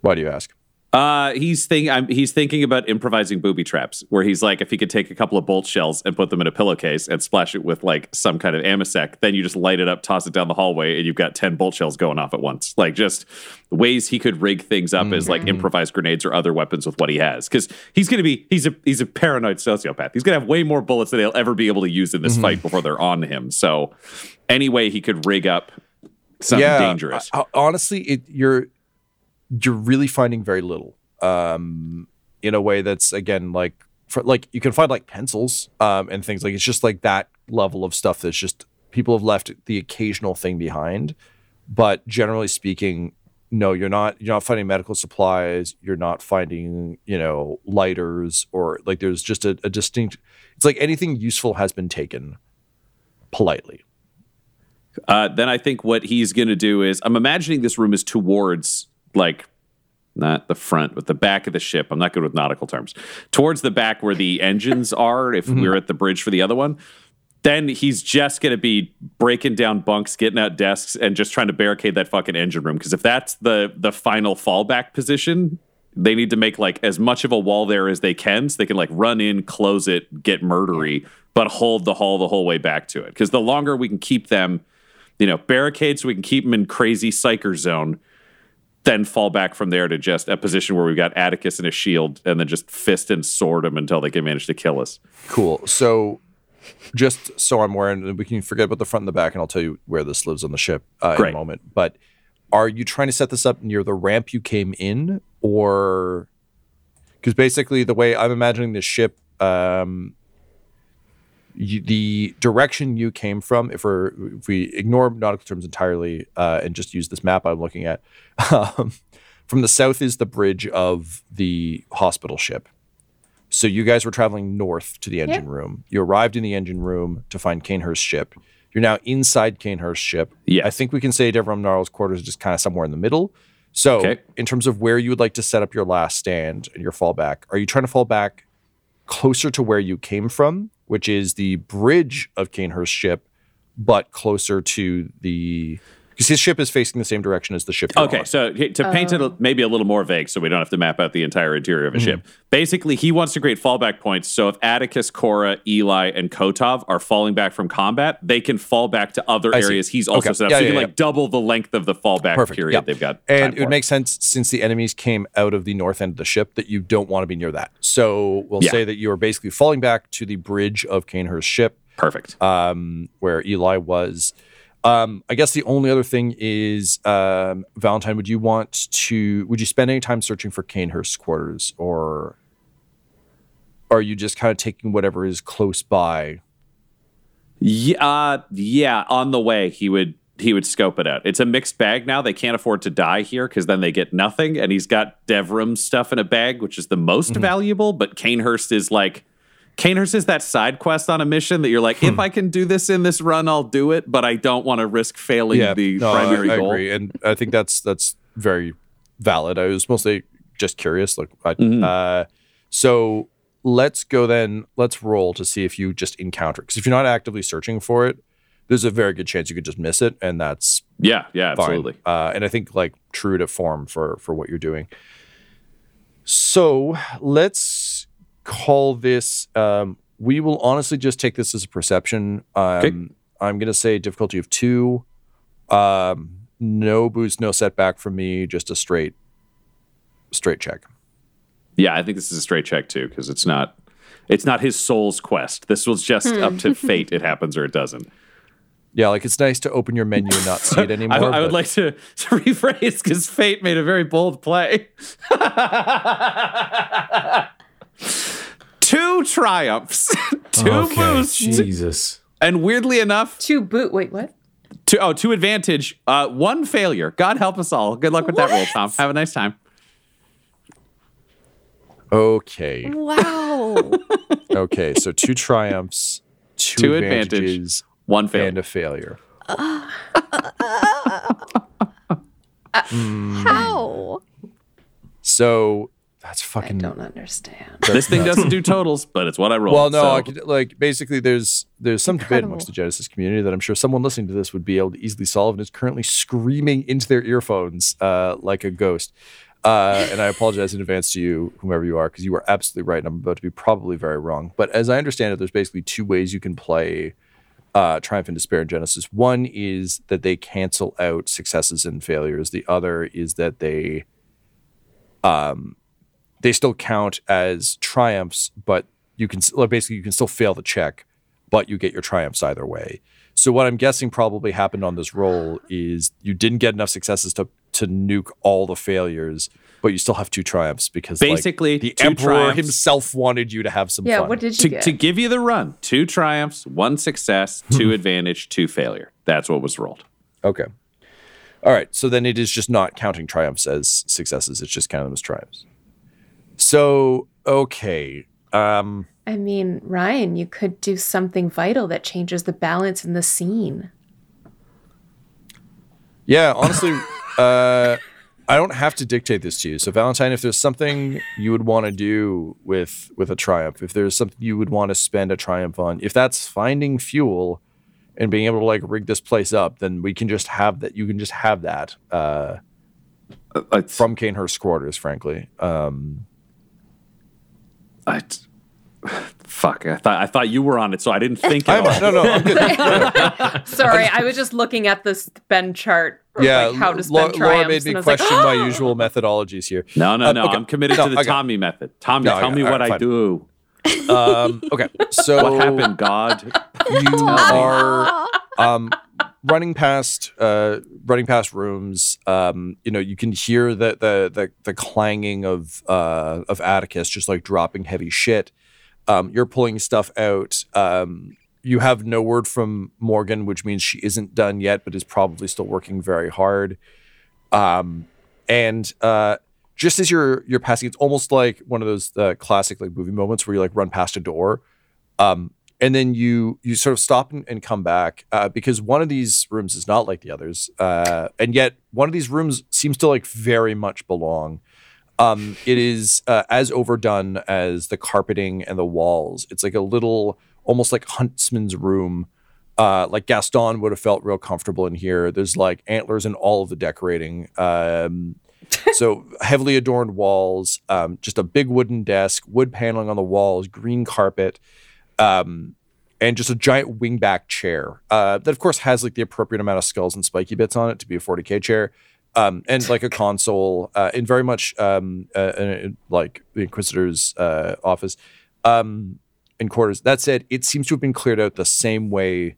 why do you ask? Uh, he's think I'm, he's thinking about improvising booby traps, where he's like, if he could take a couple of bolt shells and put them in a pillowcase and splash it with like some kind of amasec, then you just light it up, toss it down the hallway, and you've got ten bolt shells going off at once. Like just ways he could rig things up as like improvised grenades or other weapons with what he has, because he's gonna be he's a he's a paranoid sociopath. He's gonna have way more bullets than he'll ever be able to use in this fight before they're on him. So, any way he could rig up something dangerous. I- I- honestly, it you're you're really finding very little. Um, in a way that's again like for like you can find like pencils um and things like it's just like that level of stuff that's just people have left the occasional thing behind, but generally speaking, no, you're not you're not finding medical supplies. You're not finding you know lighters or like there's just a, a distinct. It's like anything useful has been taken politely. Uh, then I think what he's going to do is I'm imagining this room is towards like not the front, but the back of the ship. I'm not good with nautical terms. Towards the back where the engines are, if mm-hmm. we're at the bridge for the other one. Then he's just going to be breaking down bunks, getting out desks, and just trying to barricade that fucking engine room. Because if that's the the final fallback position, they need to make like as much of a wall there as they can, so they can like run in, close it, get murdery, but hold the hall the whole way back to it. Because the longer we can keep them, you know, barricade so we can keep them in crazy psyker zone, then fall back from there to just a position where we've got Atticus and a shield, and then just fist and sword them until they can manage to kill us. Cool. So, just so I'm aware, and we can forget about the front and the back, and I'll tell you where this lives on the ship uh, in a moment. But are you trying to set this up near the ramp you came in, or because basically the way I'm imagining this ship, um, you, the direction you came from, if we're if we ignore nautical terms entirely uh, and just use this map I'm looking at, um, from the south is the bridge of the hospital ship. So you guys were traveling north to the engine room. You arrived in the engine room to find Canehurst's ship. You're now inside Canehurst's ship. Yes. I think we can say Devram Gnarl's quarters is just kind of somewhere in the middle. So, Okay. in terms of where you would like to set up your last stand and your fallback, are you trying to fall back closer to where you came from, which is the bridge of Canehurst's ship, but closer to the because his ship is facing the same direction as the ship. you're Okay, on. so to paint it maybe a little more vague, so we don't have to map out the entire interior of a ship. Basically, he wants to create fallback points. So if Atticus, Cora, Eli, and Kotov are falling back from combat, they can fall back to other I see. areas he's also Okay. set up. Yeah, so you can yeah. like double the length of the fallback Perfect. period yeah. they've got. And time it would make sense since the enemies came out of the north end of the ship that you don't want to be near that. So we'll Yeah. say that you are basically falling back to the bridge of Canehurst's ship, perfect. um, where Eli was. Um, I guess the only other thing is, um, Valentine, would you want to, would you spend any time searching for Canehurst's quarters or are you just kind of taking whatever is close by? Yeah, uh, yeah. On the way, he would he would scope it out. It's a mixed bag now. They can't afford to die here because then they get nothing. And he's got Devrim's stuff in a bag, which is the most Mm-hmm. valuable. But Canehurst is like Canehurst is that side quest on a mission that you're like, Hmm. if I can do this in this run, I'll do it. But I don't want to risk failing the no, primary I, I goal. agree, and I think that's that's very valid. I was mostly just curious. Like, I, Mm-hmm. uh, so let's go then. Let's roll to see if you just encounter. Because if you're not actively searching for it, there's a very good chance you could just miss it, and that's Yeah, yeah, fine. absolutely. Uh, and I think like true to form for for what you're doing. So let's call this. Um, we will honestly just take this as a perception. Um, Okay. I'm gonna say difficulty of two. Um, no boost, no setback from me. Just a straight, straight check. Yeah, I think this is a straight check too because it's not it's not his soul's quest. This was just up to fate. It happens or it doesn't. Yeah, like it's nice to open your menu and not see it I, anymore. I would but- like to, to rephrase because fate made a very bold play. Two triumphs, two okay, boosts, Jesus. and weirdly enough, Two boot. Wait, what? Two, oh, two advantage, uh, one failure. God help us all. Good luck with that roll, Tom. Have a nice time. Okay. Wow. Okay. So two triumphs, two, Two advantage, advantages, One failure. and a failure. How? So that's fucking. I don't understand. this thing doesn't do totals, but it's what I roll. Well, no, so- I could, like basically, there's there's some debate amongst the Genesys community that I'm sure someone listening to this would be able to easily solve, and is currently screaming into their earphones uh, like a ghost. Uh, and I apologize in advance to you, whomever you are, because you are absolutely right, and I'm about to be probably very wrong. But as I understand it, there's basically two ways you can play uh, Triumph and Despair in Genesys. One is that they cancel out successes and failures. The other is that they um, they still count as triumphs, but you can like, basically you can still fail the check, but you get your triumphs either way. So what I'm guessing probably happened on this roll is you didn't get enough successes to to nuke all the failures, but you still have two triumphs because like, Basically, the two emperor triumphs. himself wanted you to have some Yeah, fun. what did you to, get? to give you the run, two triumphs, one success, two advantage, two failure. That's what was rolled. Okay. All right. So then it is just not counting triumphs as successes. It's just counting them as triumphs. So okay. Um I mean, Ryan, you could do something vital that changes the balance in the scene. yeah, honestly, uh I don't have to dictate this to you. So Valentine, if there's something you would want to do with with a triumph, if there's something you would want to spend a triumph on, if that's finding fuel and being able to like rig this place up, then we can just have that. You can just have that uh, I, from Canehurst quarters, frankly. Um, I, fuck. I thought I thought you were on it, so I didn't think at I'm, all. no, no, I'm good. Sorry, I was just looking at this Ben chart. Yeah, like how to Lau- spend Laura triumphs. made me and I was like, question my usual methodologies here. No, no, Uh, no. okay. I'm committed No, to the I got- Tommy method. Tommy, No, tell got- me what right, I do. Um, okay, so What happened, God? You are um, running past uh, running past rooms. Um, you know, you can hear the the the, the clanging of uh, of Atticus just like dropping heavy shit. Um, you're pulling stuff out. Um, you have no word from Morgan, which means she isn't done yet, but is probably still working very hard. Um, and uh, just as you're you're passing, it's almost like one of those uh, classic like movie moments where you like run past a door, um, and then you you sort of stop and, and come back uh, because one of these rooms is not like the others, uh, and yet one of these rooms seems to like very much belong. Um, it is uh, as overdone as the carpeting and the walls. It's like a little, almost like huntsman's room. Uh, like Gaston would have felt real comfortable in here. There's like antlers in all of the decorating. Um, so heavily adorned walls, um, just a big wooden desk, wood paneling on the walls, green carpet, um, and just a giant wingback chair uh, that, of course, has like the appropriate amount of skulls and spiky bits on it to be a 40k chair, um, and like a console, uh, and very much um, uh, uh, like the Inquisitor's uh, office um, and quarters. That said, it seems to have been cleared out the same way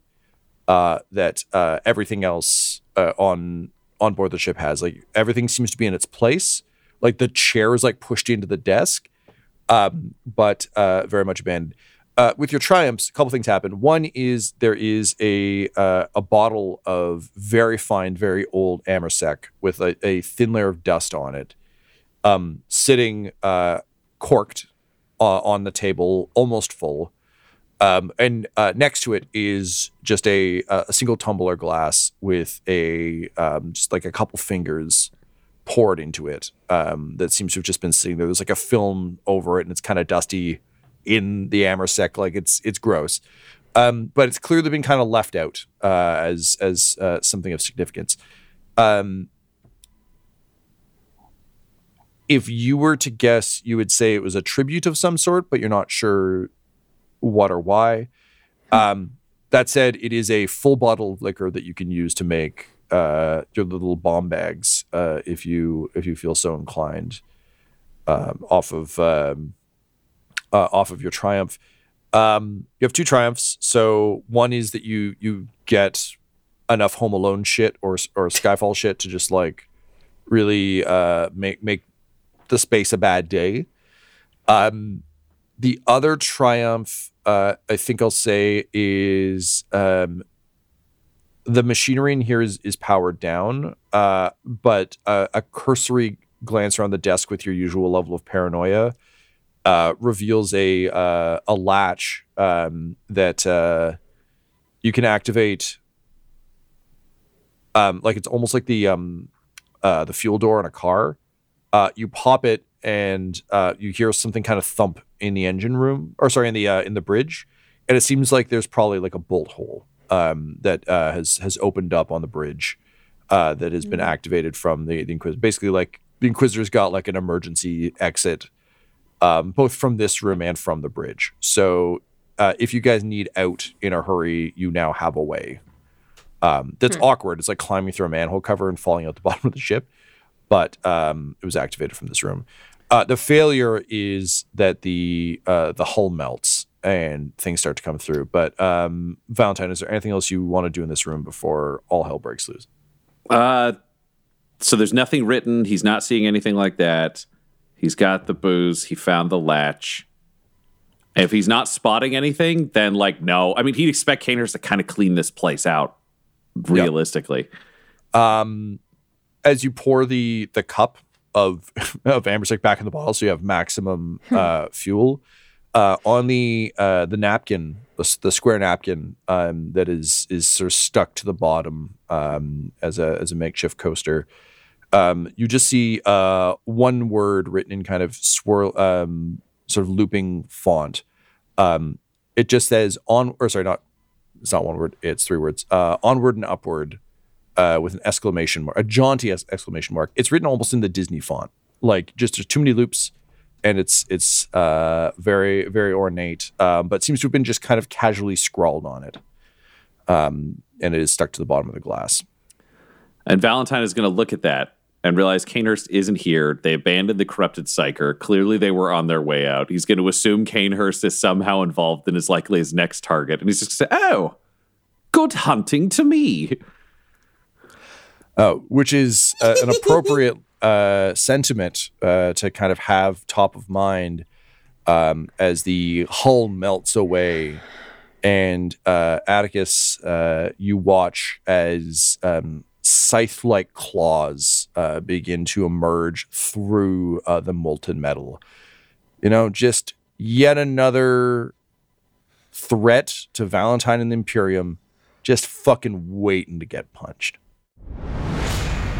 uh, that uh, everything else uh, on on board the ship has. Like everything seems to be in its place. Like the chair is like pushed into the desk, um, but uh, very much abandoned. Uh, with your triumphs, a couple things happen. One is there is a uh, a bottle of very fine, very old amasec with a, a thin layer of dust on it, um, sitting uh, corked uh, on the table, almost full. Um, and uh, next to it is just a a single tumbler glass with a um, just like a couple fingers poured into it. Um, that seems to have just been sitting there. There's like a film over it, and it's kind of dusty in the amasec. Like it's it's gross, um, but it's clearly been kind of left out uh, as as uh, something of significance. Um, if you were to guess, you would say it was a tribute of some sort, but you're not sure what or why. Um, that said, it is a full bottle of liquor that you can use to make uh, your little bomb bags uh, if you if you feel so inclined. Um, off of um, uh, off of your triumph, um, you have two triumphs. So one is that you you get enough Home Alone shit or or Skyfall shit to just like really uh, make make the space a bad day. Um, the other triumph, uh, I think I'll say, is um, the machinery in here is is powered down, uh, but a cursory glance around the desk with your usual level of paranoia uh, reveals a uh, a latch um, that uh, you can activate. Um, like it's almost like the um, uh, the fuel door on a car. Uh, you pop it and uh, you hear something kind of thump in the engine room, or sorry, in the uh, in the bridge, and it seems like there's probably like a bolt hole um, that uh, has has opened up on the bridge uh, that has been activated from the, the Inquisitor. Basically, like the Inquisitor's got like an emergency exit, um, both from this room and from the bridge. So uh, if you guys need out in a hurry, you now have a way. Um, that's awkward. It's like climbing through a manhole cover and falling out the bottom of the ship, but um, it was activated from this room. Uh, the failure is that the uh, the hull melts and things start to come through. But um, Valentine, is there anything else you want to do in this room before all hell breaks loose? Uh, so there's nothing written. He's not seeing anything like that. He's got the booze. He found the latch. If he's not spotting anything, then like no. I mean, he'd expect Caners to kind of clean this place out, realistically. Um, as you pour the the cup of of amasec back in the bottle, so you have maximum uh, fuel. Uh, on the uh, the napkin, the, the square napkin um, that is is sort of stuck to the bottom um, as a as a makeshift coaster. Um, you just see uh, one word written in kind of swirl, um, sort of looping font. Um, it just says on, or sorry, not it's not one word. It's three words. Uh, onward and upward, uh, with an exclamation mark, a jaunty ex- exclamation mark. It's written almost in the Disney font, like just there's too many loops, and it's it's uh, very very ornate, um, but seems to have been just kind of casually scrawled on it, um, and it is stuck to the bottom of the glass. And Valentine is going to look at that and realize Kanehurst isn't here. They abandoned the corrupted psyker. Clearly, they were on their way out. He's going to assume Kanehurst is somehow involved and is likely his next target. And he's just going to say, Oh, good hunting to me. uh, which is uh, an appropriate uh, sentiment uh, to kind of have top of mind um, as the hull melts away. And uh, Atticus, uh, you watch as um, scythe like claws uh, begin to emerge through uh, the molten metal. You know, just yet another threat to Valentine and the Imperium, just fucking waiting to get punched.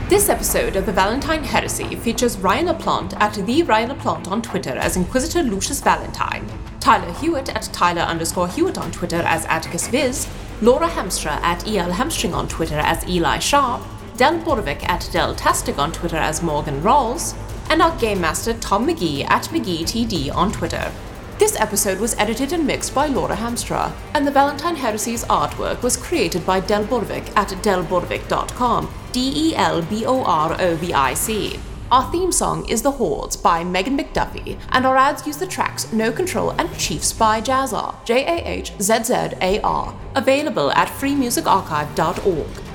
This episode of the Valentine Heresy features Ryan LaPlante at the Ryan LaPlante on Twitter as Inquisitor Lucius Valentine, Tyler Hewitt at Tyler underscore Hewitt on Twitter as Atticus Viz, Laura Hamstra at EL Hamstring on Twitter as Eli Sharp, Del Borovic at Del Tastic on Twitter as Morgan Rawls, and our Game Master Tom McGee at McGeeTD on Twitter. This episode was edited and mixed by Laura Hamstra, and the Valentine Heresy's artwork was created by Del Borovic at delborovic.com, D E L B O R O V I C. Our theme song is The Hordes by Megan McDuffie, and our ads use the tracks No Control and Chiefs by Jahzzar, J A H Z Z A R, available at freemusicarchive.org.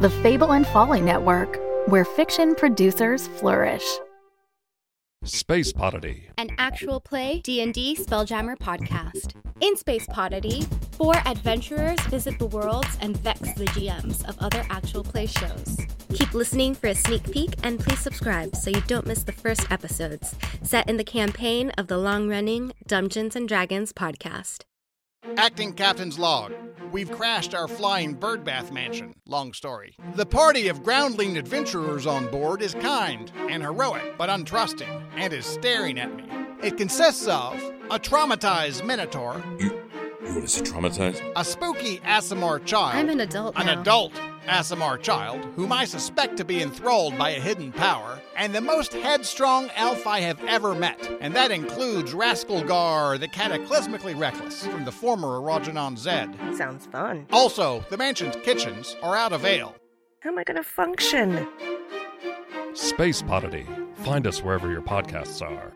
The Fable and Folly Network, where fiction producers flourish. Space Podity. An actual play D&D Spelljammer podcast. In Space Podity, four adventurers visit the worlds and vex the GMs of other actual play shows. Keep listening for a sneak peek and please subscribe so you don't miss the first episodes, set in the campaign of the long-running Dungeons and Dragons podcast. Acting Captain's Log. We've crashed our flying birdbath mansion. Long story. The party of groundling adventurers on board is kind and heroic, but untrusting, and is staring at me. It consists of a traumatized minotaur, You want to say traumatized? a spooky Aasimar child, I'm an adult an now. adult Aasimar child, whom I suspect to be enthralled by a hidden power, and the most headstrong elf I have ever met, and that includes Rascalgar the Cataclysmically Reckless from the former Erogenon Zed. Sounds fun. Also, the mansion's kitchens are out of ale. How am I going to function? Space Podity. Find us wherever your podcasts are.